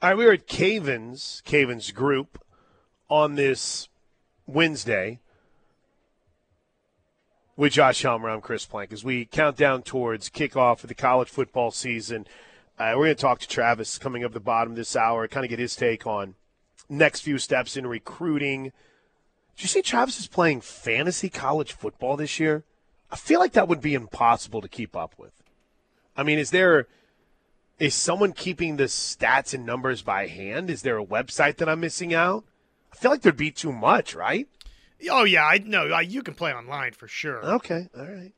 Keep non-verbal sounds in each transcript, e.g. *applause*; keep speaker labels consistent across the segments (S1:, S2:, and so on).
S1: All right, we were at Cavens, Cavens Group, on this Wednesday with Josh Helmer. I'm Chris Plank. As we count down towards kickoff of the college football season, uh, we're going to talk to Travis coming up the bottom this hour, kind of get his take on next few steps in recruiting. Did you see Travis is playing fantasy college football this year? I feel like that would be impossible to keep up with. I mean, is there is someone keeping the stats and numbers by hand? Is there a website that I'm missing out? I feel like there'd be too much, right?
S2: Oh yeah, I know. You can play online for sure.
S1: Okay, all right.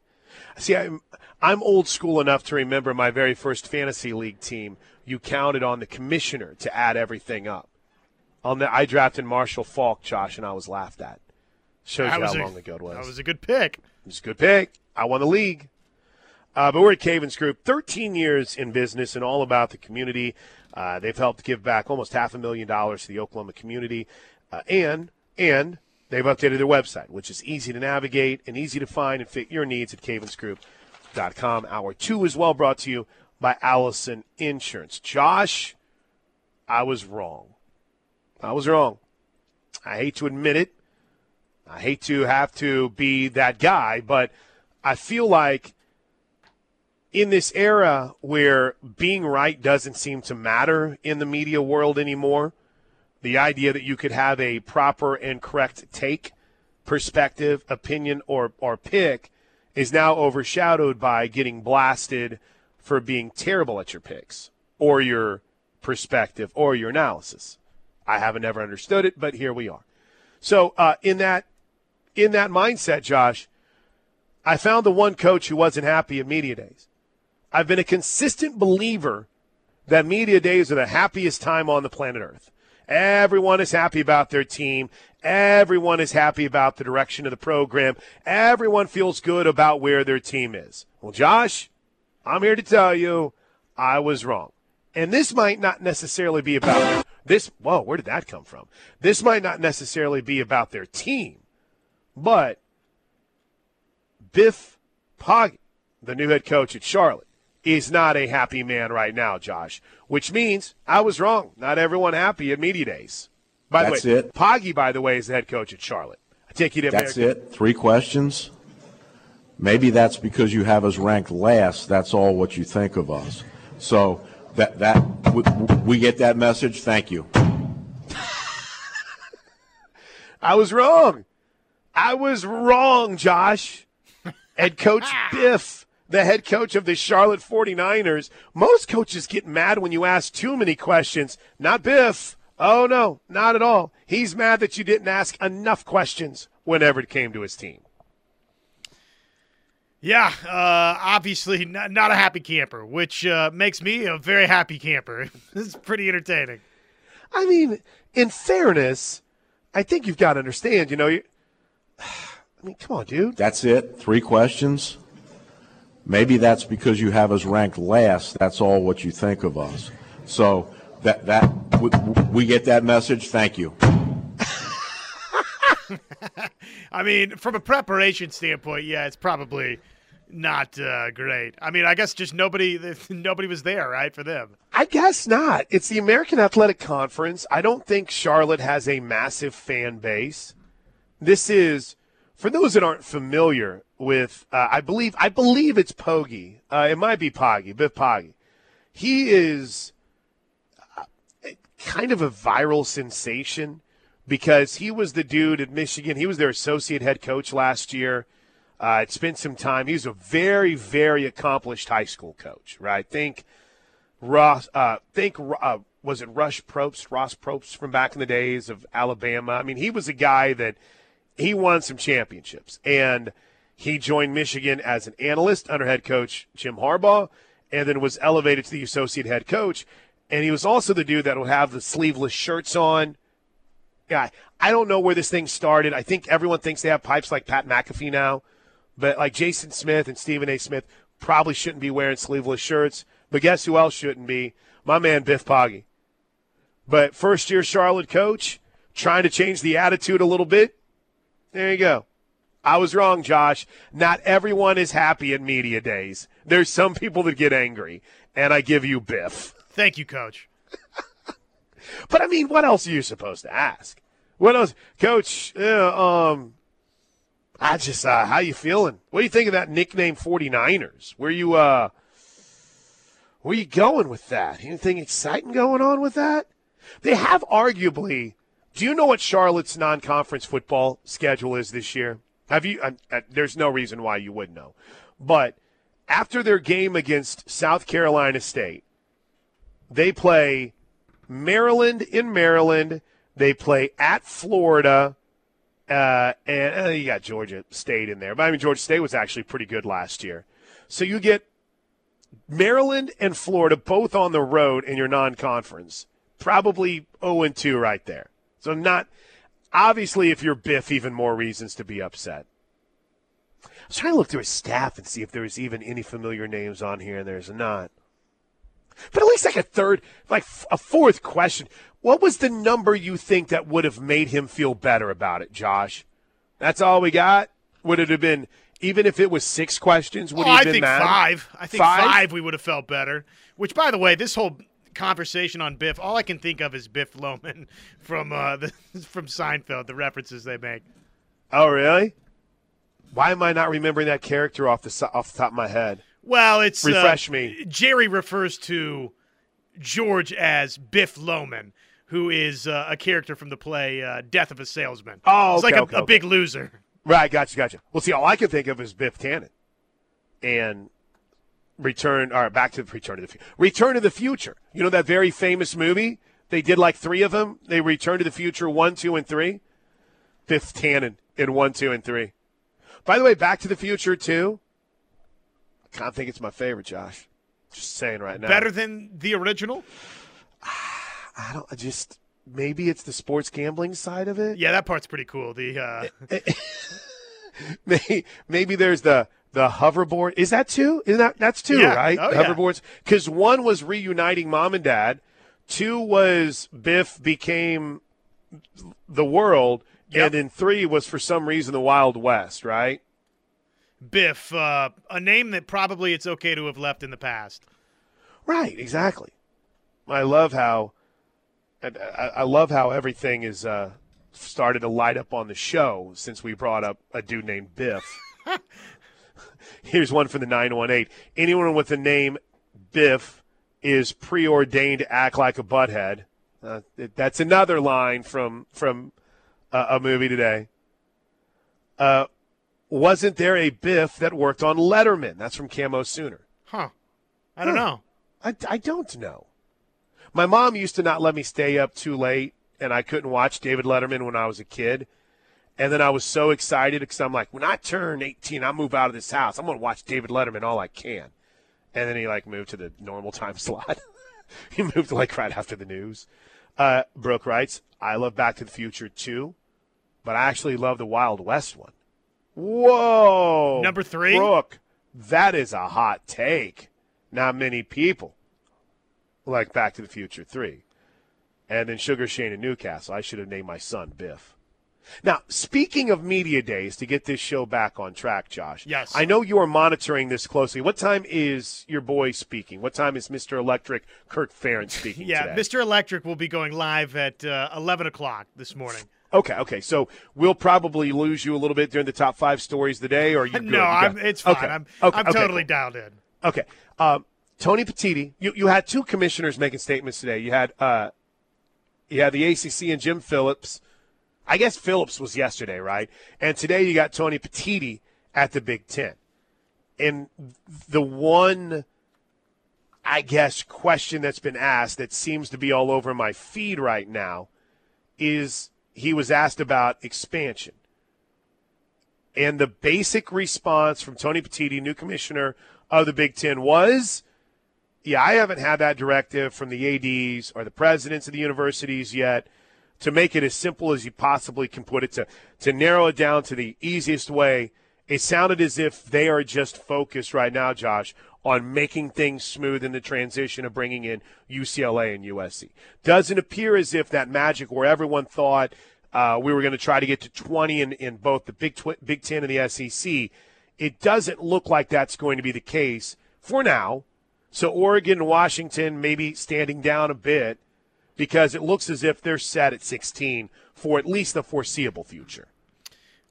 S1: See, I'm I'm old school enough to remember my very first fantasy league team. You counted on the commissioner to add everything up. On the, I drafted Marshall Faulk, Josh, and I was laughed at. Shows you how
S2: a,
S1: long ago it was.
S2: That was a good pick. It
S1: was a good pick. I won the league. Uh, but we're at Cavens Group, 13 years in business and all about the community. Uh, they've helped give back almost half a million dollars to the Oklahoma community, uh, and and they've updated their website, which is easy to navigate and easy to find and fit your needs at cavensgroup.com. Hour two is well brought to you by Allison Insurance. Josh, I was wrong. I was wrong. I hate to admit it. I hate to have to be that guy, but I feel like in this era where being right doesn't seem to matter in the media world anymore, the idea that you could have a proper and correct take, perspective, opinion, or, or pick is now overshadowed by getting blasted for being terrible at your picks or your perspective or your analysis. I haven't ever understood it, but here we are. So uh, in that in that mindset, Josh, I found the one coach who wasn't happy at media days. I've been a consistent believer that media days are the happiest time on the planet Earth. Everyone is happy about their team. Everyone is happy about the direction of the program. Everyone feels good about where their team is. Well, Josh, I'm here to tell you I was wrong. And this might not necessarily be about this. Whoa, where did that come from? This might not necessarily be about their team, but Biff Poggi, the new head coach at Charlotte, is not a happy man right now, Josh, which means I was wrong. Not everyone happy at media days. By
S3: That's
S1: the way,
S3: it.
S1: Poggi, by the way, is the head coach at Charlotte. I take you to
S3: That's
S1: American.
S3: it. Three questions. Maybe that's because you have us ranked last. That's all what you think of us. So that that we, we get that message. Thank you. *laughs*
S1: I was wrong. I was wrong, Josh. Head coach *laughs* Biff the head coach of the Charlotte 49ers. Most coaches get mad when you ask too many questions. Not Biff. Oh, no, not at all. He's mad that you didn't ask enough questions whenever it came to his team.
S2: Yeah, uh, obviously not, not, a happy camper, which uh, makes me a very happy camper. *laughs* this is pretty entertaining.
S1: I mean, in fairness, I think you've got to understand, you know, you, *sighs* I mean, come on, dude.
S3: That's it. Three questions. Maybe that's because you have us ranked last. That's all what you think of us. So that that we, we get that message. Thank you. *laughs*
S2: I mean, from a preparation standpoint, yeah, it's probably not uh, great. I mean, I guess just nobody *laughs* nobody was there, right, for them.
S1: I guess not. It's the American Athletic Conference. I don't think Charlotte has a massive fan base. This is for those that aren't familiar with, uh, I believe, I believe it's Pogi. Uh, it might be Poggi, Biff Poggi. He is uh, kind of a viral sensation because he was the dude at Michigan. He was their associate head coach last year. Uh, spent some time. He's a very, very accomplished high school coach, right? Think Ross. Uh, think uh, was it Rush Propst, Ross Propst from back in the days of Alabama. I mean, he was a guy that he won some championships. And he joined Michigan as an analyst under head coach Jim Harbaugh and then was elevated to the associate head coach. And he was also the dude that would have the sleeveless shirts on. Yeah, I don't know where this thing started. I think everyone thinks they have pipes like Pat McAfee now, but like Jason Smith and Stephen A. Smith probably shouldn't be wearing sleeveless shirts. But guess who else shouldn't be? My man Biff Poggi. But first year Charlotte coach, trying to change the attitude a little bit. There you go. I was wrong, Josh. Not everyone is happy in media days. There's some people that get angry, and I give you Biff.
S2: Thank you, Coach. *laughs*
S1: But I mean, what else are you supposed to ask? What else, Coach? Yeah, um, I just, uh, how you feeling? What do you think of that nickname 49ers? Where you, uh, where you going with that? Anything exciting going on with that? They have arguably. Do you know what Charlotte's non-conference football schedule is this year? Have you? Uh, uh, there's no reason why you would know, but after their game against South Carolina State, they play Maryland in Maryland. They play at Florida, uh, and uh, you got Georgia State in there. But I mean, Georgia State was actually pretty good last year. So you get Maryland and Florida both on the road in your non-conference. Probably 0 and 2 right there. So not obviously if you're Biff, even more reasons to be upset. I was trying to look through his staff and see if there was even any familiar names on here, and there's not. But at least like a third, like a fourth question. What was the number you think that would have made him feel better about it, Josh? That's all we got. Would it have been even if it was six questions? Would
S2: oh,
S1: he have
S2: I
S1: been
S2: think
S1: mad?
S2: five. I think
S1: Five?
S2: five? we would have felt better. Which, by the way, this whole conversation on Biff, all I can think of is Biff Loman *laughs* from uh, the, *laughs* from Seinfeld. The references they make.
S1: Oh, really? Why am I not remembering that character off the off the top of my head?
S2: Well, it's uh,
S1: Refresh me.
S2: Jerry refers to George as Biff Loman, who is uh, a character from the play uh, Death of a Salesman.
S1: Oh,
S2: he's like
S1: okay,
S2: a,
S1: okay,
S2: a
S1: okay.
S2: big loser.
S1: Right, gotcha, gotcha. Well, see, all I can think of is Biff Tannen, and Return, or Back to the Return to the Future. Return to the Future. You know that very famous movie? They did like three of them. They Return to the Future one, two, and three. Biff Tannen in one, two, and three. By the way, Back to the Future two. I kind of think it's my favorite, Josh. Just saying right now.
S2: Better than the original? *sighs*
S1: I don't. I just maybe it's the sports gambling side of it.
S2: Yeah, that part's pretty cool. The uh, *laughs*
S1: maybe, maybe there's the the hoverboard. Is that two? Is that that's two,
S2: Yeah.
S1: right?
S2: Oh,
S1: Hoverboards. Because one was reuniting mom and dad. Two was Biff became the world,
S2: Yep.
S1: and then three was for some reason the Wild West, right?
S2: Biff, uh, a name that probably it's okay to have left in the past.
S1: Right, exactly. I love how I love how everything is uh, started to light up on the show since we brought up a dude named Biff. *laughs* Here's one from the 918. Anyone with the name Biff is preordained to act like a butthead. Uh, that's another line from from uh, a movie today. Uh, wasn't there a Biff that worked on Letterman? That's from Camo Sooner.
S2: Huh. I don't
S1: Huh.
S2: know.
S1: I, I don't know. My mom used to not let me stay up too late, and I couldn't watch David Letterman when I was a kid. And then I was so excited because I'm like, when I turn 18, I move out of this house. I'm going to watch David Letterman all I can. And then he like moved to the normal *laughs* time slot. *laughs* he moved like right after the news. Uh, Brooke writes, I love Back to the Future too, but I actually love the Wild West one. Whoa.
S2: Number three?
S1: Brooke, that is a hot take. Not many people like Back to the Future 3. And then Sugar Shane in Newcastle. I should have named my son Biff. Now, speaking of media days, to get this show back on track, Josh.
S2: Yes.
S1: I know you are monitoring this closely. What time is your boy speaking? What time is Mr. Electric Kirk Ferentz *laughs* speaking
S2: Yeah,
S1: today?
S2: Mr. Electric will be going live at uh, 11 o'clock this morning.
S1: Okay, okay. So we'll probably lose you a little bit during the top five stories of the day, or you *laughs* good?
S2: no,
S1: You
S2: I'm,
S1: got-
S2: it's fine.
S1: Okay,
S2: I'm,
S1: okay,
S2: I'm totally dialed in.
S1: Okay. Um, Tony Petitti, you, you had two commissioners making statements today. You had uh, you had the ACC and Jim Phillips. I guess Phillips was yesterday, right? And today you got Tony Petitti at the Big Ten. And the one, I guess, question that's been asked that seems to be all over my feed right now is he was asked about expansion. And the basic response from Tony Petitti, new commissioner of the Big Ten, was yeah, I haven't had that directive from the ADs or the presidents of the universities yet to make it as simple as you possibly can put it, to, to narrow it down to the easiest way. It sounded as if they are just focused right now, Josh, on making things smooth in the transition of bringing in UCLA and USC. Doesn't appear as if that magic where everyone thought uh, we were going to try to get to 20 in, in both the Big, Big Ten and the SEC. It doesn't look like that's going to be the case for now. So Oregon and Washington maybe standing down a bit, because it looks as if they're set at 16 for at least the foreseeable future.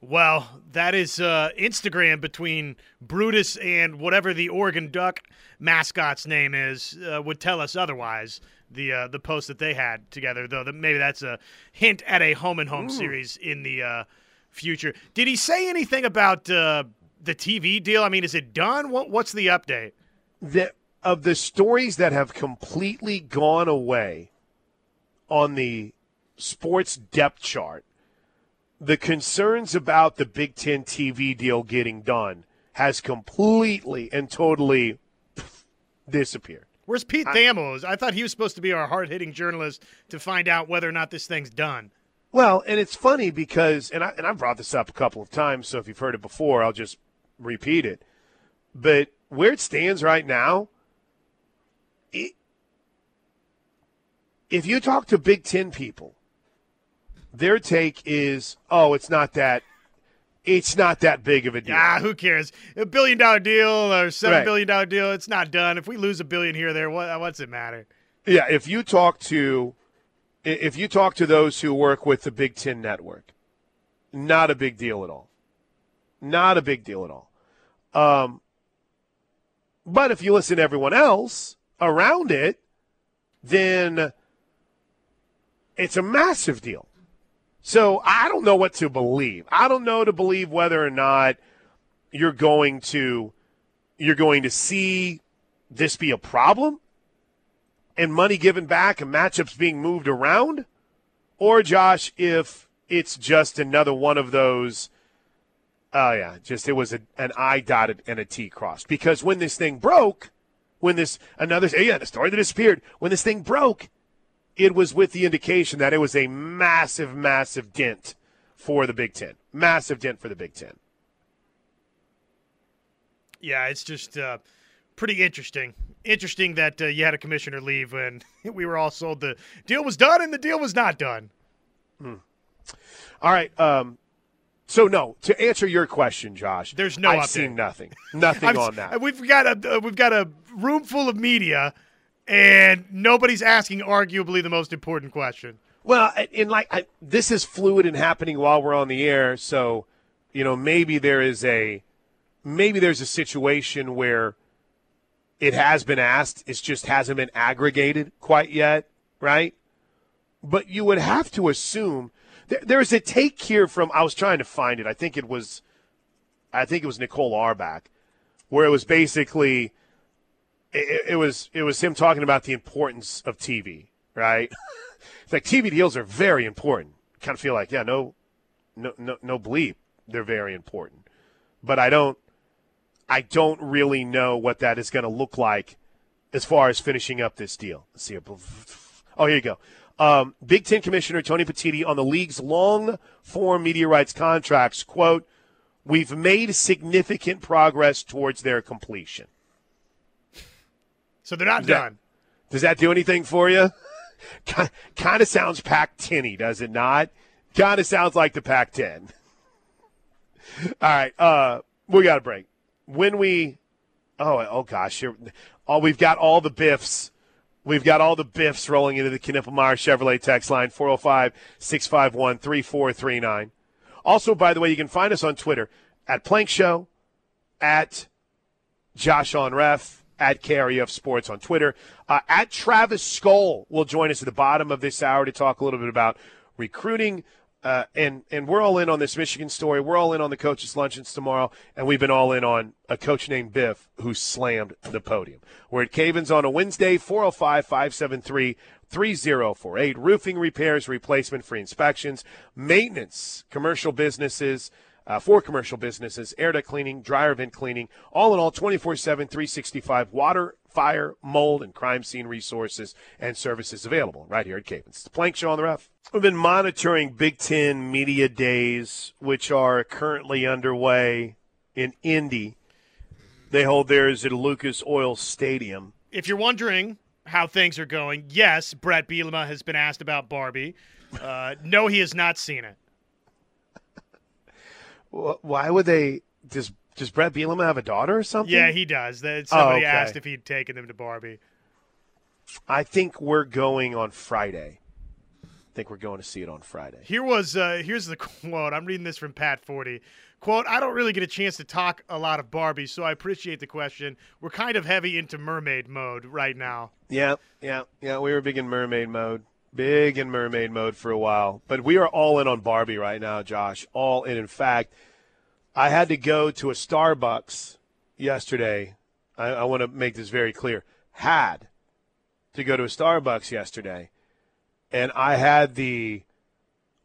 S2: Well, that is uh, Instagram between Brutus and whatever the Oregon Duck mascot's name is uh, would tell us otherwise. The uh, the post that they had together, though, that maybe that's a hint at a home and home series in the uh, future. Did he say anything about uh, the TV deal? I mean, is it done? What what's the update?
S1: The, of the stories that have completely gone away on the sports depth chart, the concerns about the Big Ten TV deal getting done has completely and totally disappeared.
S2: Where's Pete Thamel? I thought he was supposed to be our hard hitting journalist to find out whether or not this thing's done.
S1: Well, and it's funny because, and I and I've brought this up a couple of times, so if you've heard it before, I'll just repeat it. But where it stands right now, it, if you talk to Big Ten people, their take is, "Oh, it's not that, it's not that big of a deal."
S2: Ah, who cares? A billion dollar deal or seven
S1: Right.
S2: billion dollar deal, it's not done. If we lose a billion here or there, what, what's it matter?
S1: Yeah, if you talk to if you talk to those who work with the Big Ten network, not a big deal at all. Not a big deal at all. Um, but if you listen to everyone else around it, then it's a massive deal. So I don't know what to believe. I don't know to believe whether or not you're going to you're going to see this be a problem and money given back and matchups being moved around? Or, Josh, if it's just another one of those, oh, yeah, just it was a, an I dotted and a T crossed. Because when this thing broke, when this, another, yeah, the story that disappeared, when this thing broke, it was with the indication that it was a massive, massive dent for the Big Ten. Massive dent for the Big Ten.
S2: Yeah, it's just uh, pretty interesting. Interesting that uh, you had a commissioner leave when *laughs* we were all sold the deal was done and the deal was not done.
S1: All right. Um, so, no, to answer your question, Josh,
S2: There's no
S1: I've
S2: update.
S1: seen nothing. Nothing *laughs* on that.
S2: We've got a uh, we've got a room full of media, and nobody's asking arguably the most important question.
S1: Well, and like I, this is fluid and happening while we're on the air, so you know maybe there is a maybe there's a situation where it has been asked, it just hasn't been aggregated quite yet, right? But you would have to assume there, there's a take here from I was trying to find it. I think it was I think it was Nicole Auerbach, where it was basically it, it was it was him talking about the importance of TV, right? it's like TV deals are very important. Kind of feel like, yeah, no, no, no, no bleep, they're very important. But I don't, I don't really know what that is going to look like as far as finishing up this deal. Let's see. Oh, here you go. Um, Big Ten Commissioner Tony Petitti on the league's long form media rights contracts. Quote, We've made significant progress towards their completion.
S2: So they're not
S1: Yeah.
S2: done.
S1: Does that do anything for you? *laughs* kind of sounds Pac 10 does it not? Kind of sounds like the Pac 10. *laughs* All right, uh, we got a break. When we, oh, oh gosh, here, oh, we've got all the biffs. We've got all the biffs rolling into the Knippelmeyer Chevrolet text line 405 651 3439. Also, by the way, you can find us on Twitter at Plank Show, at Josh on Ref, at KREF Sports on Twitter. Uh, at Travis Skoll will join us at the bottom of this hour to talk a little bit about recruiting. Uh, and and we're all in on this Michigan story. We're all in on the coaches' luncheons tomorrow, and we've been all in on a coach named Biff who slammed the podium. We're at Cavens on a Wednesday, 405 573 3048. Roofing repairs, replacement, free inspections, maintenance, commercial businesses, uh, for commercial businesses, air duct cleaning, dryer vent cleaning, all in all 24 7, 365 water, fire, mold, and crime scene resources and services available right here at Cavens. It's the Plank Show on the Ref. We've been monitoring Big Ten Media Days, which are currently underway in Indy. They hold theirs at Lucas Oil Stadium.
S2: If you're wondering how things are going, yes, Brett Bielema has been asked about Barbie. Uh, no, he has not seen it.
S1: Wh- Why would they? Does Does Brett Bielema have a daughter or something?
S2: Yeah, he does. That somebody
S1: okay.
S2: asked if he'd taken them to Barbie.
S1: I think we're going on Friday. I think we're going to see it on Friday.
S2: Here was uh, here's the *laughs* quote. I'm reading this from Pat Forde. Quote, I don't really get a chance to talk a lot of Barbie, so I appreciate the question. We're kind of heavy into mermaid mode right now.
S1: Yeah, yeah, yeah. We were big in mermaid mode. Big in mermaid mode for a while. But we are all in on Barbie right now, Josh. All in. In fact, I had to go to a Starbucks yesterday. I, I want to make this very clear. Had to go to a Starbucks yesterday. And I had the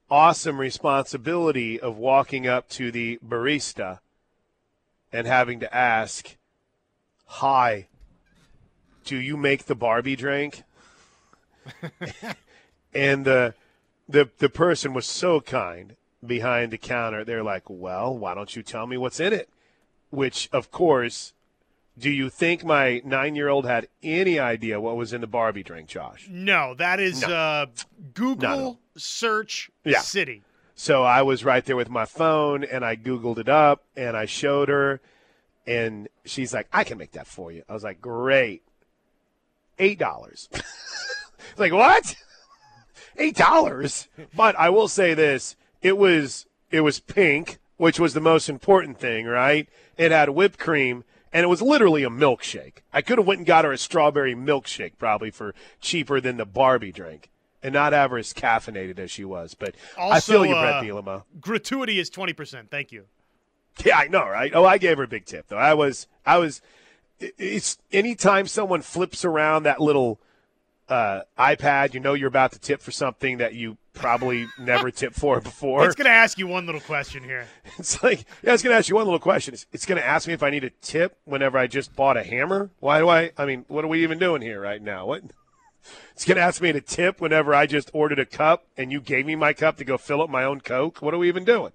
S1: awesome responsibility of walking up to the barista and having to ask, Hi, do you make the Barbie drink? *laughs* and the, the the person was so kind behind the counter. They're like, "Well, why don't you tell me what's in it?" Which, of course, do you think my nine-year-old had any idea what was in the Barbie drink, Josh?
S2: No, that is
S1: No.
S2: uh, Google search
S1: Yeah.
S2: city.
S1: So I was right there with my phone, and I Googled it up, and I showed her, and she's like, "I can make that for you." I was like, "Great, eight dollars." *laughs* like what? Eight dollars? But I will say this: it was it was pink, which was the most important thing, right? It had whipped cream, and it was literally a milkshake. I could have went and got her a strawberry milkshake probably for cheaper than the Barbie drink. And not have her as caffeinated as she was, but I feel you,
S2: uh,
S1: Brett Bielema.
S2: Gratuity is 20%. Thank you.
S1: Yeah, I know, right? Oh, I gave her a big tip though. I was, I was. It's anytime someone flips around that little uh, iPad, you know you're about to tip for something that you probably never *laughs* tipped for before.
S2: It's going to ask you one little question here. *laughs*
S1: It's like, yeah, it's going to ask you one little question. It's, it's going to ask me if I need a tip whenever I just bought a hammer. Why do I? I mean, what are we even doing here right now? What? *laughs* It's going to ask me to tip whenever I just ordered a cup and you gave me my cup to go fill up my own Coke. What are we even doing?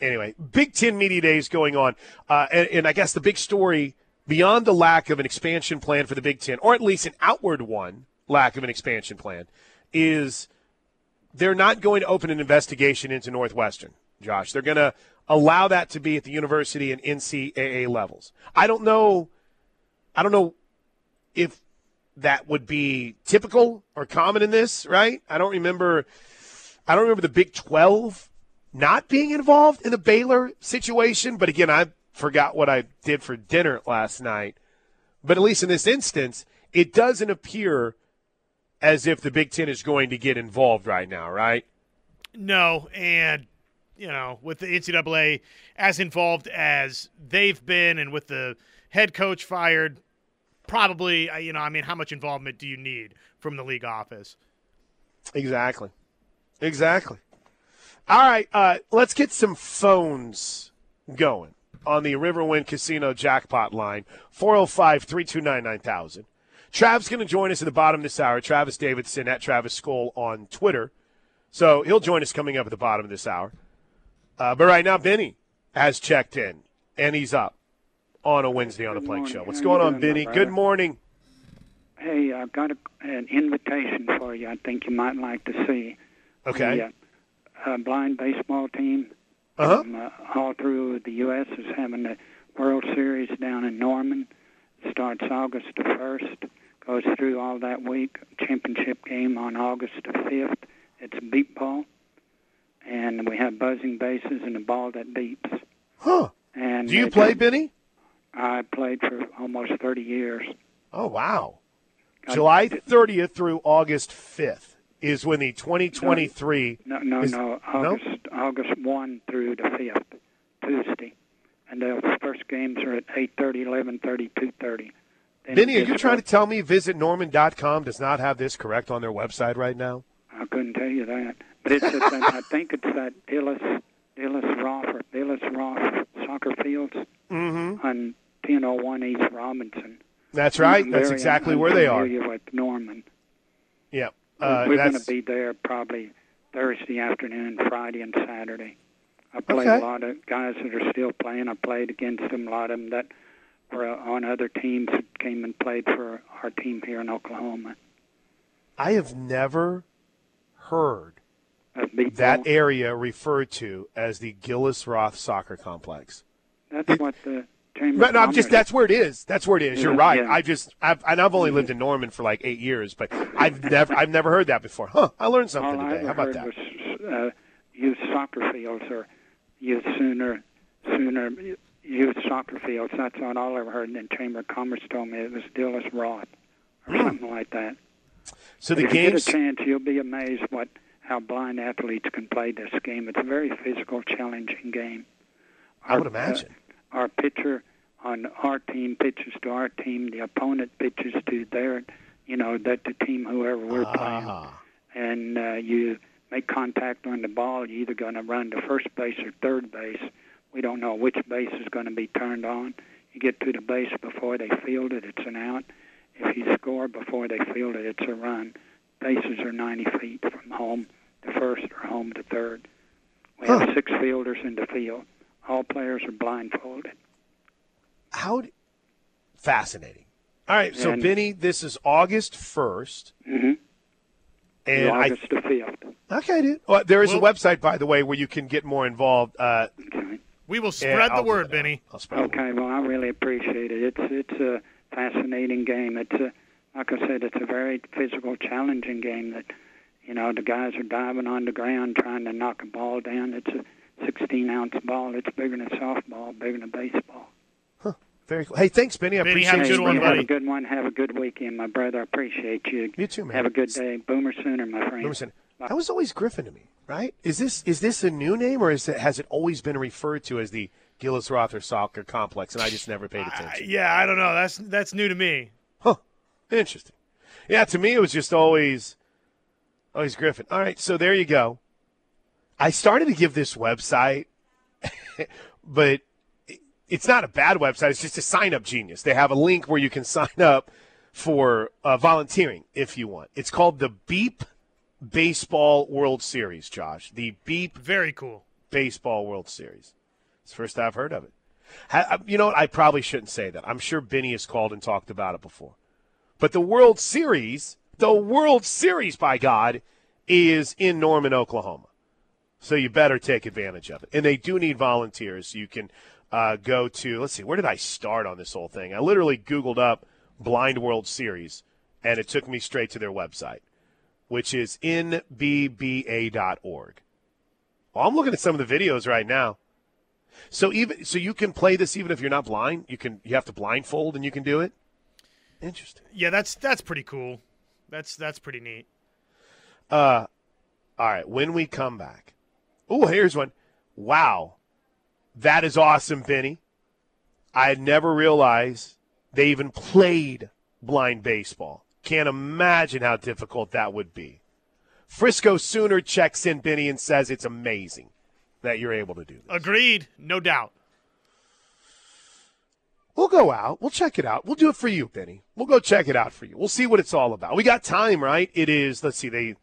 S1: Anyway, Big Ten Media Days going on. Uh, and, and I guess the big story beyond the lack of an expansion plan for the Big Ten, or at least an outward one, lack of an expansion plan, is they're not going to open an investigation into Northwestern, Josh. They're going to allow that to be at the university and NCAA levels. I don't know. I don't know if that would be typical or common in this, right? I don't remember. I don't remember the Big Twelve not being involved in the Baylor situation. But again, I forgot what I did for dinner last night. But at least in this instance, it doesn't appear as if the Big Ten is going to get involved right now, right?
S2: No, and you know, with the NCAA as involved as they've been, and with the head coach fired, probably, uh, you know, I mean, how much involvement do you need from the league office?
S1: Exactly. Exactly. All right, uh, let's get some phones going on the Riverwind Casino jackpot line 405 329 9000. Trav's going to join us at the bottom of this hour. Travis Davidson at Travis Skoll on Twitter. So he'll join us coming up at the bottom of this hour. Uh, but right now, Benny has checked in, and he's up on a Wednesday on the Plank
S4: morning.
S1: Show. What's
S4: How
S1: going on, Benny? Good morning.
S4: Hey, I've got a, an invitation for you. I think you might like to see.
S1: Okay.
S4: The, uh, uh, blind baseball team
S1: Uh-huh.
S4: from, uh, all through the U.S. is having the World Series down in Norman. Starts August the 1st, goes through all that week. Championship game on August the 5th. It's beep ball. And we have buzzing bases and a ball that beeps.
S1: Huh.
S4: And
S1: Do you play, Benny?
S4: I played for almost 30 years.
S1: Oh, wow. July 30th through August 5th is when the 2023.
S4: No, no,
S1: Is-
S4: no.
S1: no?
S4: August August one through the fifth, Tuesday, and the first games are at eight thirty, eleven thirty, two thirty.
S1: Benny, are you trying to tell me Visit Norman.com does not have this correct on their website right now?
S4: I couldn't tell you that, but it's that, I think it's that Dillis Dillis Roth or Dillis Roth soccer fields
S1: Mm-hmm.
S4: on ten oh one East Robinson.
S1: That's right. That's exactly where they are.
S4: with Norman.
S1: Yeah. Uh,
S4: We're going to be there probably Thursday afternoon, Friday, and Saturday. I played
S1: Okay.
S4: a lot of guys that are still playing. I played against them, a lot of them that were on other teams that came and played for our team here in Oklahoma.
S1: I have never heard that area referred to as the Gillis Roth Soccer Complex.
S4: That's
S1: it-
S4: what the
S1: But no, I'm just that's where it is. That's where it is. You're right.
S4: yeah.
S1: I just I've and I've only lived in Norman for like eight years, but I've never I've never heard that before. Huh? I learned something
S4: All
S1: today. How about
S4: heard
S1: that?
S4: was uh, youth soccer fields or youth sooner sooner youth soccer fields. That's what all I ever heard. And then Chamber of Commerce told me it was Dillis Roth or
S1: Hmm.
S4: something like that.
S1: So the
S4: if you get a chance, you'll be amazed what how blind athletes can play this game. It's a very physical, challenging game.
S1: I would imagine.
S4: Uh, our pitcher on our team pitches to our team. The opponent pitches to their, you know, that the team whoever we're playing,
S1: Ah.
S4: and uh, you make contact on the ball. You're either going to run to first base or third base. We don't know which base is going to be turned on. You get to the base before they field it, it's an out. If you score before they field it, it's a run. Bases are 90 feet from home to first or home to third. We
S1: Huh.
S4: have six fielders in the field. All players are blindfolded.
S1: How d- fascinating. All right, so
S4: And-
S1: Benny, this is August first,
S4: Mm-hmm.
S1: and I
S4: August the 5th.
S1: okay, dude. Well, there is a website, by the way, where you can get more involved. Uh,
S4: Okay.
S2: We will spread
S1: I'll
S2: the word. Benny.
S1: I'll spread the word.
S4: Okay, well, I really appreciate it. It's it's a fascinating game. It's a like I said, it's a very physical, challenging game. That you know the guys are diving on the ground trying to knock a ball down. It's a 16 ounce ball. It's bigger than a softball, bigger than a baseball.
S1: Very cool. Hey, thanks, Benny. I
S2: Benny,
S1: appreciate
S2: have a
S4: Hey,
S2: good
S1: you.
S2: one,
S4: have a good one. Have a good weekend, my brother. I appreciate you.
S1: You too, man.
S4: Have a good day. Boomer Sooner, my friend.
S1: Emerson. That was always Griffin to me, right? Is this is this a new name or is it, has it always been referred to as the Gillis Rother Soccer Complex? And I just never paid
S2: Uh,
S1: attention.
S2: yeah, I don't know. That's that's new to me.
S1: Huh. Interesting. Yeah, to me it was just always always Griffin. All right, so there you go. I started to give this website, *laughs* but it's not a bad website. It's just a sign up genius. They have a link where you can sign up for uh, volunteering if you want. It's called the Beep Baseball World Series, Josh. The Beep
S2: Very cool.
S1: Baseball World Series. It's the first I've heard of it. You know what? I probably shouldn't say that. I'm sure Benny has called and talked about it before. But the World Series, the World Series, by God, is in Norman, Oklahoma. So you better take advantage of it. And they do need volunteers. You can uh, go to, let's see, where did I start on this whole thing? I literally Googled up Blind World Series, and it took me straight to their website, which is nbba.org. Well, I'm looking at some of the videos right now. So even so, you can play this even if you're not blind. You can you have to blindfold and you can do it. Interesting.
S2: Yeah, that's that's pretty cool. That's that's pretty neat.
S1: Uh, all right. When we come back, oh, here's one. Wow, that is awesome, Benny. I had never realized they even played blind baseball. Can't imagine how difficult that would be. Frisco Sooner checks in, Benny, and says it's amazing that you're able to do this.
S2: Agreed, no doubt.
S1: We'll go out. We'll check it out. We'll do it for you, Benny. We'll go check it out for you. We'll see what it's all about. We got time, right? It is. Let's see. They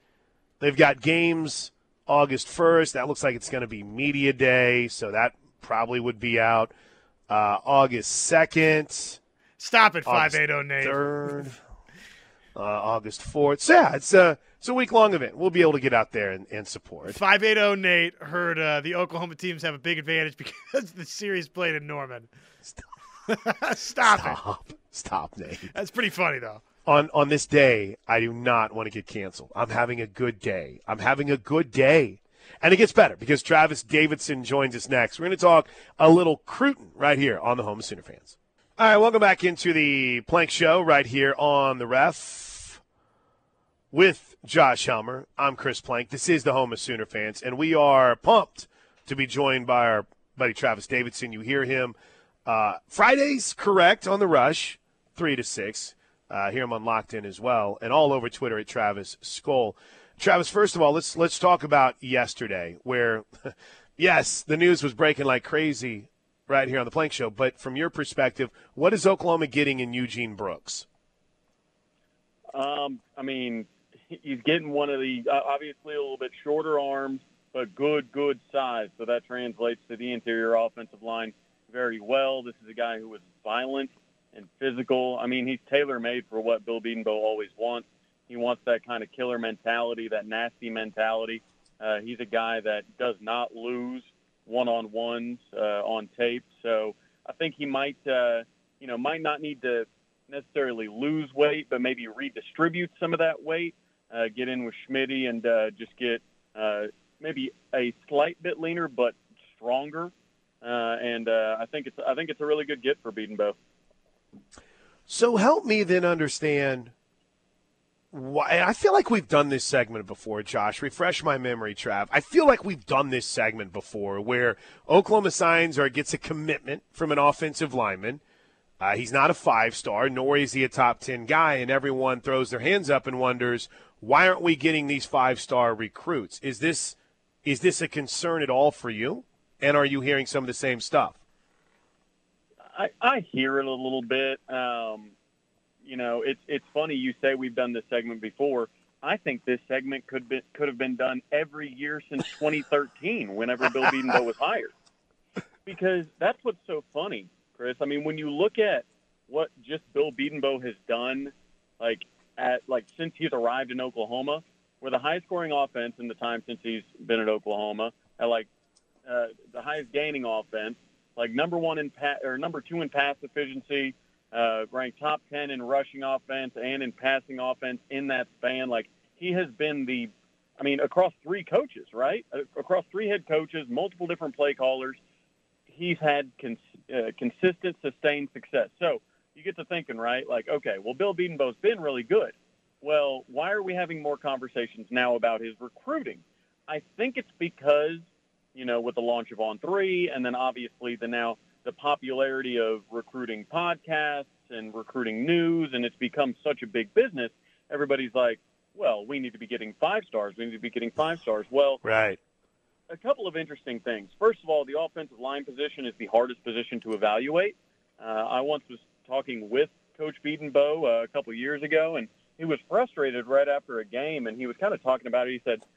S1: they've got games August first. That looks like it's going to be media day, so that probably would be out uh, August second,
S2: Stop it, five
S1: August
S2: eight zero Nate.
S1: third, uh, August fourth. So yeah, it's a it's a week long event. We'll be able to get out there and, and support.
S2: 580 Nate heard uh, the Oklahoma teams have a big advantage *laughs* because the series played in Norman. *laughs* Stop, it.
S1: Stop, stop, Nate.
S2: That's pretty funny, though.
S1: On on this day, I do not want to get canceled. I'm having a good day. I'm having a good day. And it gets better because Travis Davidson joins us next. We're going to talk a little Cruton right here on the Home of Sooner Fans. All right, welcome back into the Plank Show right here on the Ref with Josh Helmer. I'm Chris Plank. This is the Home of Sooner Fans, and we are pumped to be joined by our buddy Travis Davidson. You hear him uh, Fridays, correct, on the Rush, 3 to 6. Uh, hear him on Locked In as well, and all over Twitter at Travis Skoll. Travis, first of all, let's let's talk about yesterday, where, *laughs* yes, the news was breaking like crazy right here on the Plank Show. But from your perspective, what is Oklahoma getting in Eugene Brooks?
S5: Um, I mean, he's getting one of the uh, obviously a little bit shorter arms, but good, good size. So that translates to the interior offensive line very well. This is a guy who is violent and physical. I mean, he's tailor made for what Bill Bedenbaugh always wants. He wants that kind of killer mentality, that nasty mentality. Uh, he's a guy that does not lose one on ones uh, on tape. So I think he might, uh, you know, might not need to necessarily lose weight, but maybe redistribute some of that weight. Uh, get in with Schmitty and uh, just get uh, maybe a slight bit leaner, but stronger. Uh, and uh, I think it's I think it's a really good get for Bedenbaugh.
S1: So help me then understand why I feel like we've done this segment before, Josh. Refresh my memory, Trav. I feel like we've done this segment before where Oklahoma signs or gets a commitment from an offensive lineman. Uh, he's not a five star, nor is he a top 10 guy, and everyone throws their hands up and wonders, why aren't we getting these five star recruits? Is this is this a concern at all for you? And are you hearing some of the same stuff?
S5: I, I hear it a little bit. Um, you know, it's it's funny you say we've done this segment before. I think this segment could be, could have been done every year since *laughs* 2013, whenever Bill Bedenbaugh was hired, because that's what's so funny, Chris. I mean, when you look at what just Bill Bedenbaugh has done, like at like since he's arrived in Oklahoma, we're the highest scoring offense in the time since he's been at Oklahoma, at like uh, the highest gaining offense, like number one in pa- or number two in pass efficiency uh, ranked top 10 in rushing offense and in passing offense in that span. Like he has been the, I mean, across three coaches, right? Uh, across three head coaches, multiple different play callers, he's had cons- uh, consistent, sustained success. So you get to thinking, right? Like, okay, well, Bill Bedenbaugh's been really good. Well, why are we having more conversations now about his recruiting? I think it's because, you know, with the launch of On Three, and then obviously the now the popularity of recruiting podcasts and recruiting news, and it's become such a big business. Everybody's like, well, we need to be getting five stars. We need to be getting five stars. Well,
S1: right.
S5: A couple of interesting things. First of all, the offensive line position is the hardest position to evaluate. Uh, I once was talking with Coach Bedenbaugh uh, a couple of years ago, and he was frustrated right after a game, and he was kind of talking about it. He said, "I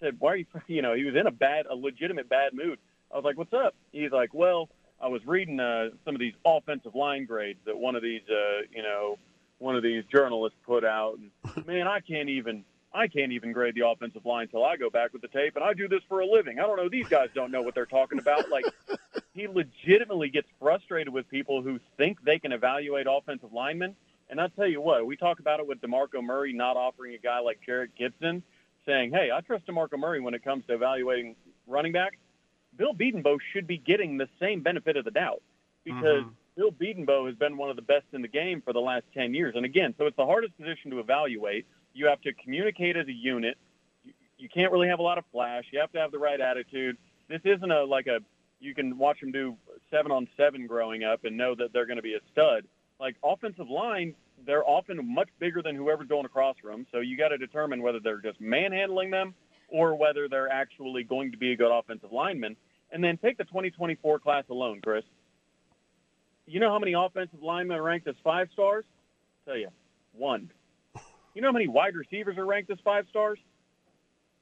S5: said, why are you? *laughs* You know, he was in a bad, a legitimate bad mood." I was like, "What's up?" He's like, "Well, I was reading uh, some of these offensive line grades that one of these, uh, you know, one of these journalists put out, and *laughs* man, I can't even, I can't even grade the offensive line until I go back with the tape, and I do this for a living. I don't know; these guys don't know what they're talking about. Like, *laughs* he legitimately gets frustrated with people who think they can evaluate offensive linemen. And I'll tell you what, we talk about it with DeMarco Murray not offering a guy like Jerrick Gibson, saying, "Hey, I trust DeMarco Murray when it comes to evaluating running backs." Bill Bedenbaugh should be getting the same benefit of the doubt because mm-hmm. Bill Bedenbaugh has been one of the best in the game for the last 10 years. And again, so it's the hardest position to evaluate. You have to communicate as a unit. You can't really have a lot of flash. You have to have the right attitude. This isn't a like a you can watch them do seven on seven growing up and know that they're going to be a stud. Like offensive line, they're often much bigger than whoever's going across from. So you got to determine whether they're just manhandling them or whether they're actually going to be a good offensive lineman. And then take the 2024 class alone, Chris. You know how many offensive linemen are ranked as five stars? I'll tell you, one. You know how many wide receivers are ranked as five stars?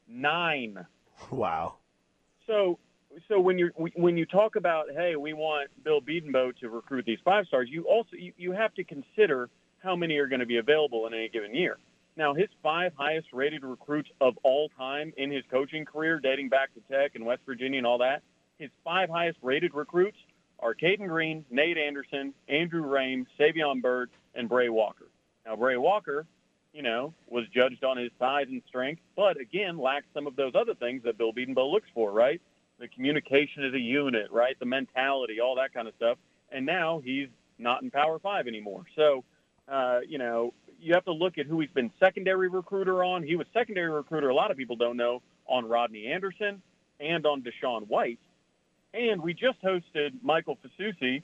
S5: Nine.
S1: Wow.
S5: So, so when you when you talk about hey, we want Bill Bedenbaugh to recruit these five stars, you also you, you have to consider how many are going to be available in any given year. Now, his five highest rated recruits of all time in his coaching career, dating back to Tech and West Virginia and all that, his five highest rated recruits are Cayden Green, Nate Anderson, Andrew Raym, Savion Byrd, and Bray Walker. Now, Bray Walker, you know, was judged on his size and strength, but again, lacks some of those other things that Bill Bedenbaugh looks for, right? The communication as a unit, right? The mentality, all that kind of stuff. And now he's not in Power Five anymore. So, uh, you know, you have to look at who he's been secondary recruiter on. He was secondary recruiter, a lot of people don't know, on Rodney Anderson and on DaShaun White. And we just hosted Michael Fasusi,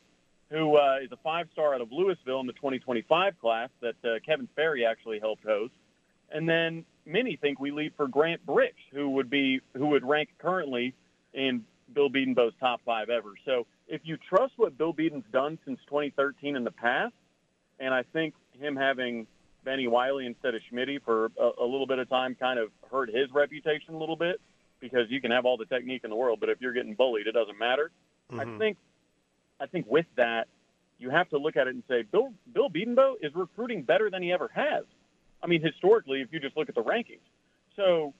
S5: who uh, is a five-star out of Louisville in the 2025 class that uh, Kevin Ferry actually helped host. And then many think we lead for Grant Brix, who would be who would rank currently in Bill Bedenbaugh's top five ever. So if you trust what Bill Beeden's done since 2013 in the past, and I think him having Bennie Wylie instead of Schmitty for a, a little bit of time kind of hurt his reputation a little bit because you can have all the technique in the world, but if you're getting bullied, it doesn't matter. Mm-hmm. I think, I think with that, you have to look at it and say, Bill Bill Bedenbaugh is recruiting better than he ever has. I mean, historically, if you just look at the rankings, so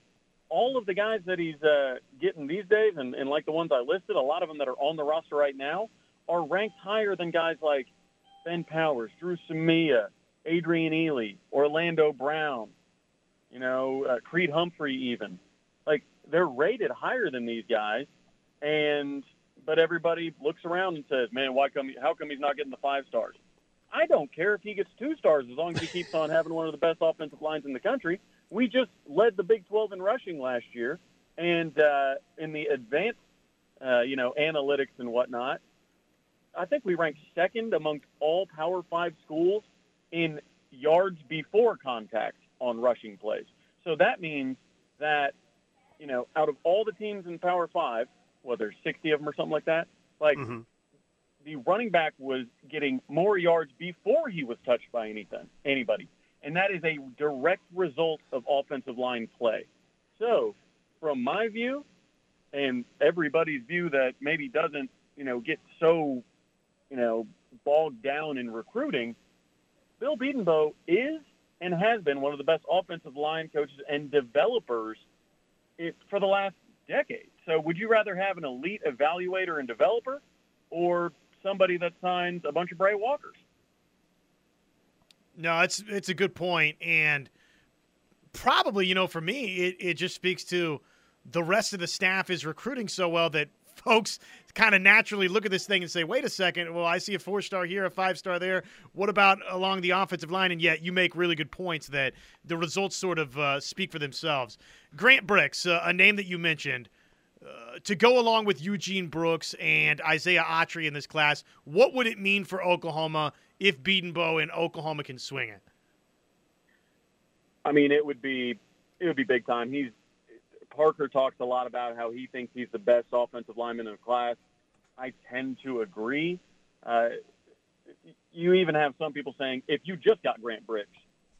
S5: all of the guys that he's uh, getting these days, and, and like the ones I listed, a lot of them that are on the roster right now are ranked higher than guys like Ben Powers, Dru Samia, Adrian Ealy, Orlando Brown, you know, uh, Creed Humphrey, even. Like they're rated higher than these guys, and but everybody looks around and says, "Man, why come? How come he's not getting the five stars?" I don't care if he gets two stars as long as he keeps on having one of the best offensive lines in the country. We just led the Big 12 in rushing last year, and uh, in the advanced, uh, you know, analytics and whatnot, I think we ranked second amongst all Power Five schools in yards before contact on rushing plays. So that means that, you know, out of all the teams in Power Five, well, there's 60 of them or something like that. Like mm-hmm. the running back was getting more yards before he was touched by anything, anybody, and that is a direct result of offensive line play. So, from my view, and everybody's view that maybe doesn't, you know, get so, you know, bogged down in recruiting, Bill Bedenbaugh is and has been one of the best offensive line coaches and developers for the last decade. So would you rather have an elite evaluator and developer or somebody that signs a bunch of Brey Walkers?
S2: No, it's it's a good point, and probably you know for me it, it just speaks to the rest of the staff is recruiting so well that folks kind of naturally look at this thing and say, wait a second, well, I see a four star here, a five star there. What about along the offensive line? And yet you make really good points that the results sort of uh, speak for themselves. Grant Brix, uh, a name that you mentioned. Uh, to go along with Eugene Brooks and Isaiah Autry in this class, what would it mean for Oklahoma if Bedenbaugh and Oklahoma can swing it?
S5: I mean, it would be it would be big time. He's Parker talks a lot about how he thinks he's the best offensive lineman in the class. I tend to agree. Uh, you even have some people saying if you just got Grant Brix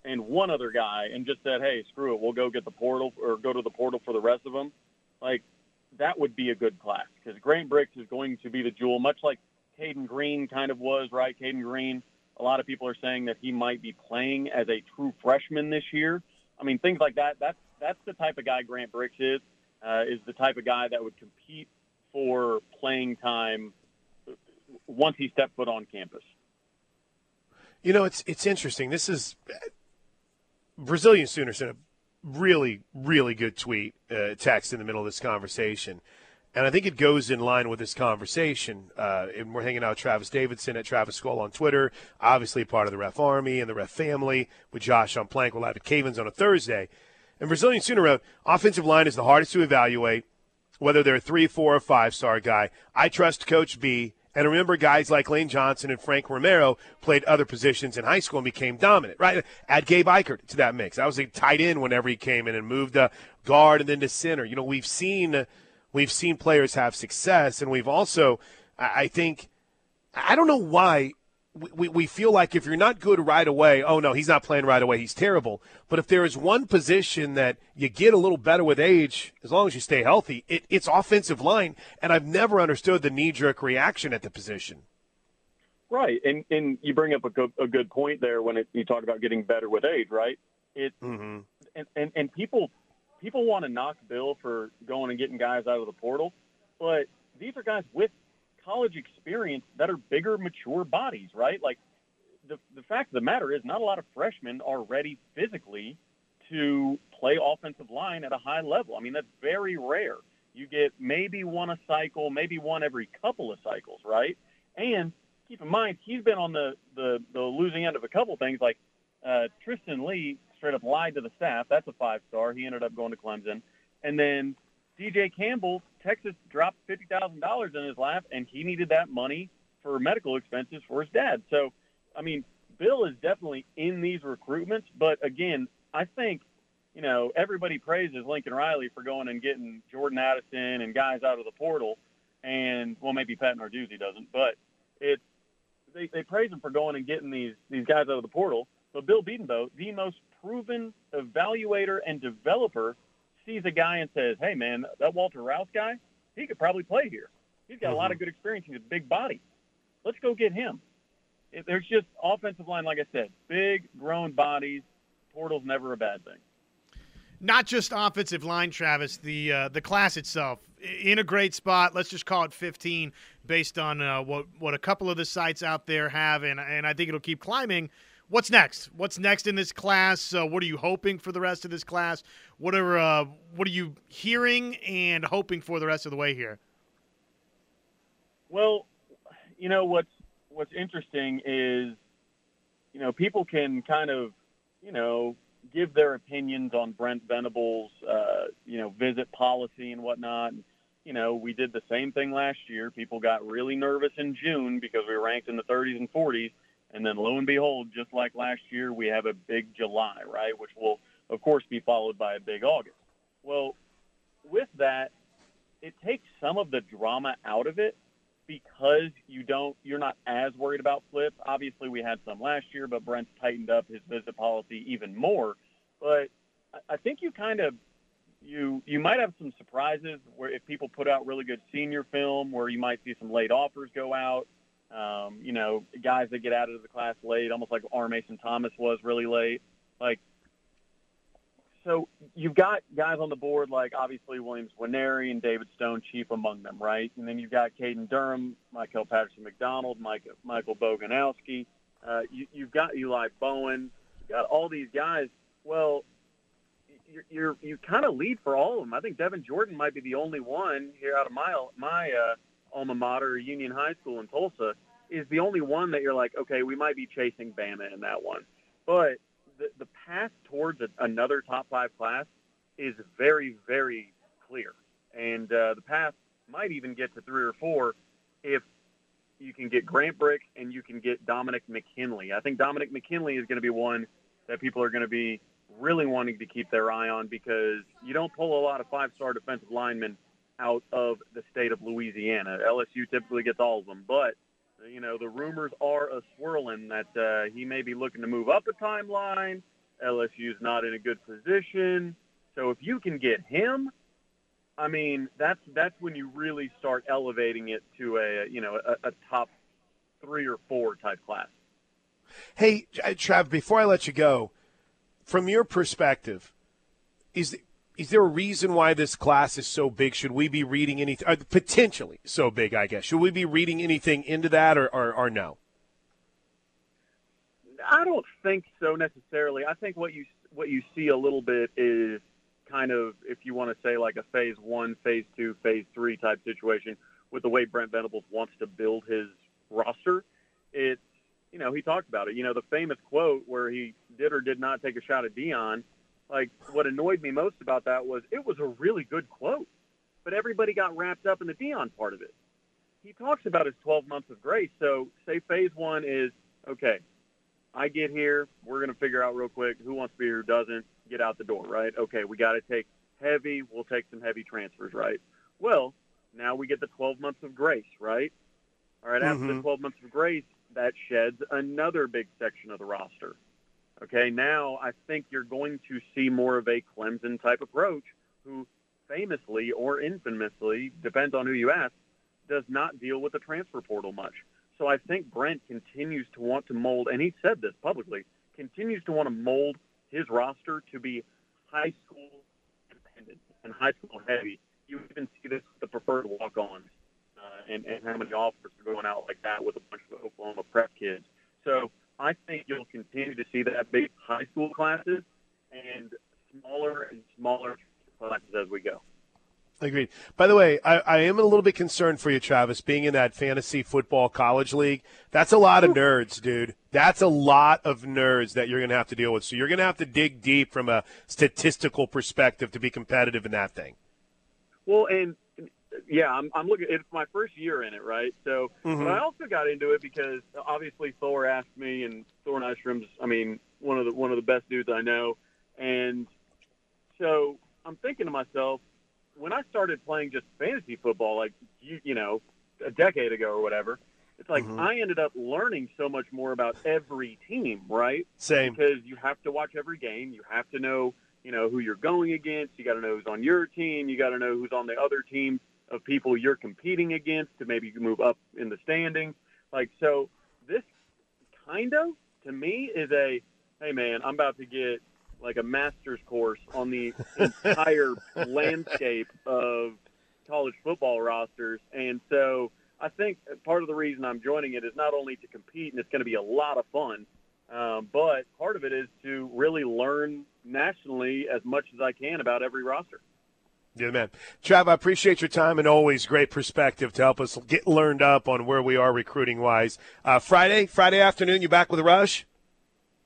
S5: and one other guy and just said, "Hey, screw it, we'll go get the portal or go to the portal for the rest of them," like that would be a good class because Grant Brix is going to be the jewel, much like Cayden Green kind of was, right? Cayden Green. A lot of people are saying that he might be playing as a true freshman this year. I mean, things like that. That's that's the type of guy Grant Brix is. Uh, is the type of guy that would compete for playing time once he stepped foot on campus.
S1: You know, it's it's interesting. This is Brazilian Sooners sent a really really good tweet uh, text in the middle of this conversation. And I think it goes in line with this conversation. Uh, and we're hanging out with Travis Davidson at Travis Skull on Twitter, obviously part of the Ref Army and the Ref family, with Josh on Plank. We'll have at Cavens on a Thursday. And Brazilian Sooner wrote, offensive line is the hardest to evaluate, whether they're a three, four, or five star guy. I trust Coach B. And remember, guys like Lane Johnson and Frank Romero played other positions in high school and became dominant, right? Add Gabe Ikard to that mix. That was a tight end whenever he came in and moved to guard and then to center. You know, we've seen we've seen players have success, and we've also, I think, I don't know why we, we feel like if you're not good right away, oh no, he's not playing right away, he's terrible. But if there is one position that you get a little better with age, as long as you stay healthy, it, it's offensive line. And I've never understood the knee jerk reaction at the position.
S5: Right, and and you bring up a good, a good point there when it, you talk about getting better with age, right? It mm-hmm. and, and and people people want to knock Bill for going and getting guys out of the portal, but these are guys with college experience that are bigger, mature bodies, right? Like the the fact of the matter is, not a lot of freshmen are ready physically to play offensive line at a high level. I mean, that's very rare. You get maybe one a cycle, maybe one every couple of cycles, right? And keep in mind, he's been on the the, the losing end of a couple things. Like uh, Tristan Leigh straight up lied to the staff. That's a five star. He ended up going to Clemson, and then DJ Campbell, Texas dropped fifty thousand dollars in his lap, and he needed that money for medical expenses for his dad. So, I mean, Bill is definitely in these recruitments, but again, I think you know everybody praises Lincoln Riley for going and getting Jordan Addison and guys out of the portal, and well, maybe Pat Narduzzi doesn't, but it's they, they praise him for going and getting these these guys out of the portal. But Bill Bedenbaugh, the most proven evaluator and developer sees a guy and says, "Hey, man, that Walter Rouse guy, he could probably play here. He's got mm-hmm. a lot of mm-hmm. good experience. He's a big body. Let's go get him." It, there's just offensive line, like I said, big, grown bodies. Portal's never a bad thing.
S2: not just offensive line, Travis. The uh, the class itself in a great spot. Let's just call it 15, based on uh, what what a couple of the sites out there have, and and I think it'll keep climbing. What's next? What's next in this class? Uh, what are you hoping for the rest of this class? What are uh, what are you hearing and hoping for the rest of the way here?
S5: Well, you know what's what's interesting is, you know, people can kind of, you know, give their opinions on Brent Venables, uh, you know, visit policy and whatnot. You know, we did the same thing last year. People got really nervous in June because we ranked in the 30s and 40s. And then lo and behold, just like last year, we have a big July, right? Which will, of course, be followed by a big August. Well, with that, it takes some of the drama out of it because you don't you're not as worried about flips. Obviously, we had some last year, but Brent's tightened up his visit policy even more. But I think you kind of you you might have some surprises where if people put out really good senior film, where you might see some late offers go out. Um, you know, guys that get out of the class late, almost like R. Mason Thomas was really late. Like so you've got guys on the board like obviously Williams Nwaneri and David Stone, chief among them, right? And then you've got Caden Durham, Michael Patterson McDonald, Mike, Michael Boganowski. Uh, you, you've got Eli Bowen. You've got all these guys. Well, you're, you're you kind of lead for all of them. I think Devin Jordan might be the only one here out of my my uh, alma mater, Union High School in Tulsa, is the only one that you're like, okay, we might be chasing Bama in that one. But the, the path towards a, another top five class is very, very clear. And uh, the path might even get to three or four if you can get Grant Brix and you can get Dominick McKinley. I think Dominick McKinley is going to be one that people are going to be really wanting to keep their eye on because you don't pull a lot of five star defensive linemen out of the state of Louisiana. LSU typically gets all of them, but you know, the rumors are a swirling that uh, he may be looking to move up a timeline. LSU's not in a good position. So if you can get him, I mean, that's that's when you really start elevating it to a you know a, a top three or four type class.
S1: Hey, Trav, before I let you go, from your perspective, is is there a reason why this class is so big? Should we be reading anything uh, potentially so big? I guess should we be reading anything into that, or, or, or no?
S5: I don't think so necessarily. I think what you what you see a little bit is kind of if you want to say like a phase one, phase two, phase three type situation with the way Brent Venables wants to build his roster. It's you know he talked about it. You know the famous quote where he did or did not take a shot at Deion like what annoyed me most about that was it was a really good quote, but everybody got wrapped up in the Deion part of it. He talks about his 12 months of grace. So say phase one is okay. I get here, we're going to figure out real quick who wants to be here, who doesn't. Get out the door, right? Okay, we got to take heavy. We'll take some heavy transfers, right? Well, now we get the 12 months of grace, right? All right, after mm-hmm. the 12 months of grace, that sheds another big section of the roster. Okay, now I think you're going to see more of a Clemson type approach, who famously or infamously, depends on who you ask, does not deal with the transfer portal much. So I think Brent continues to want to mold, and he said this publicly, continues to want to mold his roster to be high school dependent and high school heavy. You even see this with the preferred walk-ons uh, and, and how many offers are going out like that with a bunch of Oklahoma prep kids. So I think you'll continue to see that big high school classes and smaller and smaller classes as we go.
S1: Agreed. By the way, I, I, am a little bit concerned for you, Travis, being in that fantasy football college league. That's a lot of nerds, dude. That's a lot of nerds that you're going to have to deal with. So you're going to have to dig deep from a statistical perspective to be competitive in that thing.
S5: Well, and yeah, I'm, I'm looking. It's my first year in it, right? So, mm-hmm. but I also got into it because obviously Thor asked me, and Thor Nystrom's, I mean, one of the one of the best dudes I know, and so I'm thinking to myself, when I started playing just fantasy football, like you, you know, a decade ago or whatever, it's like mm-hmm. I ended up learning so much more about every team, right?
S1: Same.
S5: Because you have to watch every game. You have to know, you know, who you're going against. You got to know who's on your team. You got to know who's on the other team of people you're competing against to maybe move up in the standings. Like, so this kind of, to me, is a, hey, man, I'm about to get like a master's course on the *laughs* entire landscape of college football rosters. And so I think part of the reason I'm joining it is not only to compete, and it's going to be a lot of fun, um, but part of it is to really learn nationally as much as I can about every roster.
S1: Yeah, man. Trav, I appreciate your time and always great perspective to help us get learned up on where we are recruiting wise. Uh, Friday, Friday afternoon, you back with a rush?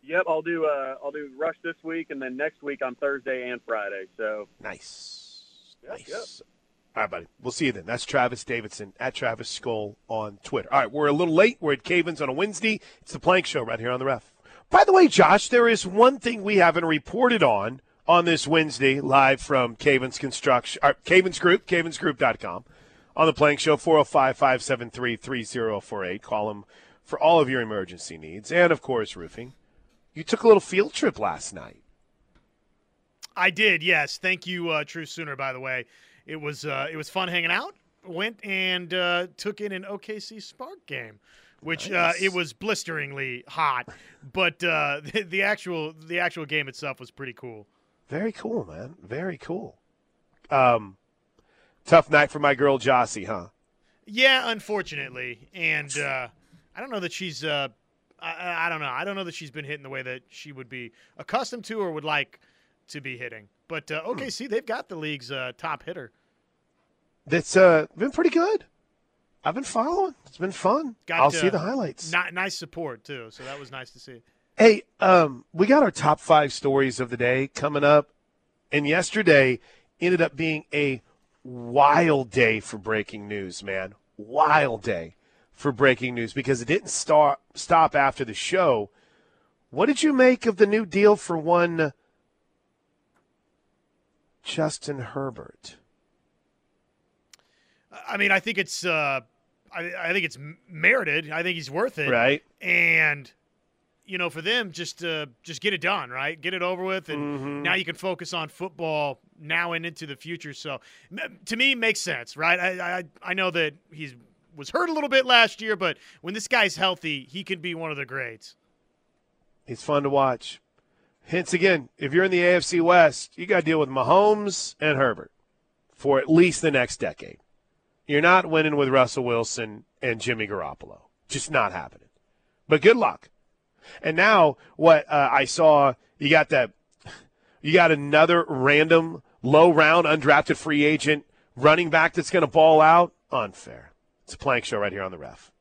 S5: Yep, I'll do. Uh, I'll do rush this week, and then next week on Thursday and Friday. So
S1: nice,
S5: yep,
S1: nice.
S5: Yep.
S1: All right, buddy. We'll see you then. That's Travis Davidson at Travis Skull on Twitter. All right, we're a little late. We're at Cavens on a Wednesday. It's the Plank Show right here on the Ref. By the way, Josh, there is one thing we haven't reported on on this Wednesday, live from Cavens Construction, or Cavens Group, cavensgroup.com, on the Plank Show, 405 573 3048. Call them for all of your emergency needs, and of course, roofing. You took a little field trip last night.
S2: I did, yes. Thank you, uh, True Sooner. By the way, it was uh, it was fun hanging out. Went and uh, took in an OKC Spark game, which uh, it was blisteringly hot, but uh, *laughs* the, the actual the actual game itself was pretty cool.
S1: Very cool, man. Very cool. Um, tough night for my girl Jossie, huh?
S2: Yeah, unfortunately, and uh, I don't know that she's. Uh, I, I don't know. I don't know that she's been hitting the way that she would be accustomed to or would like to be hitting. But uh, OKC, they've got the league's uh, top hitter.
S1: That's uh, been pretty good. I've been following. It's been fun.
S2: Got,
S1: I'll see the highlights.
S2: Ni- nice support too, so that was nice to see.
S1: Hey, um, we got our top five stories of the day coming up, and yesterday ended up being a wild day for breaking news, man. Wild day for breaking news because it didn't start stop after the show. What did you make of the new deal for one Justin Herbert?
S2: I mean, I think it's. Uh, I, I think it's merited. I think he's worth it.
S1: Right?
S2: And you know, for them, just uh, just get it done, right? Get it over with, and
S1: Mm-hmm.
S2: now you can focus on football now and into the future. So, to me, makes sense, right? I I, I know that he's was hurt a little bit last year, but when this guy's healthy, he can be one of the greats.
S1: He's fun to watch. Hence again, if you're in the AFC West, you got to deal with Mahomes and Herbert for at least the next decade. You're not winning with Russell Wilson and Jimmy Garoppolo. Just not happening. But good luck. And now what uh, I saw, you got that, you got another random low round undrafted free agent running back that's going to ball out. Unfair. It's a plank show right here on the ref.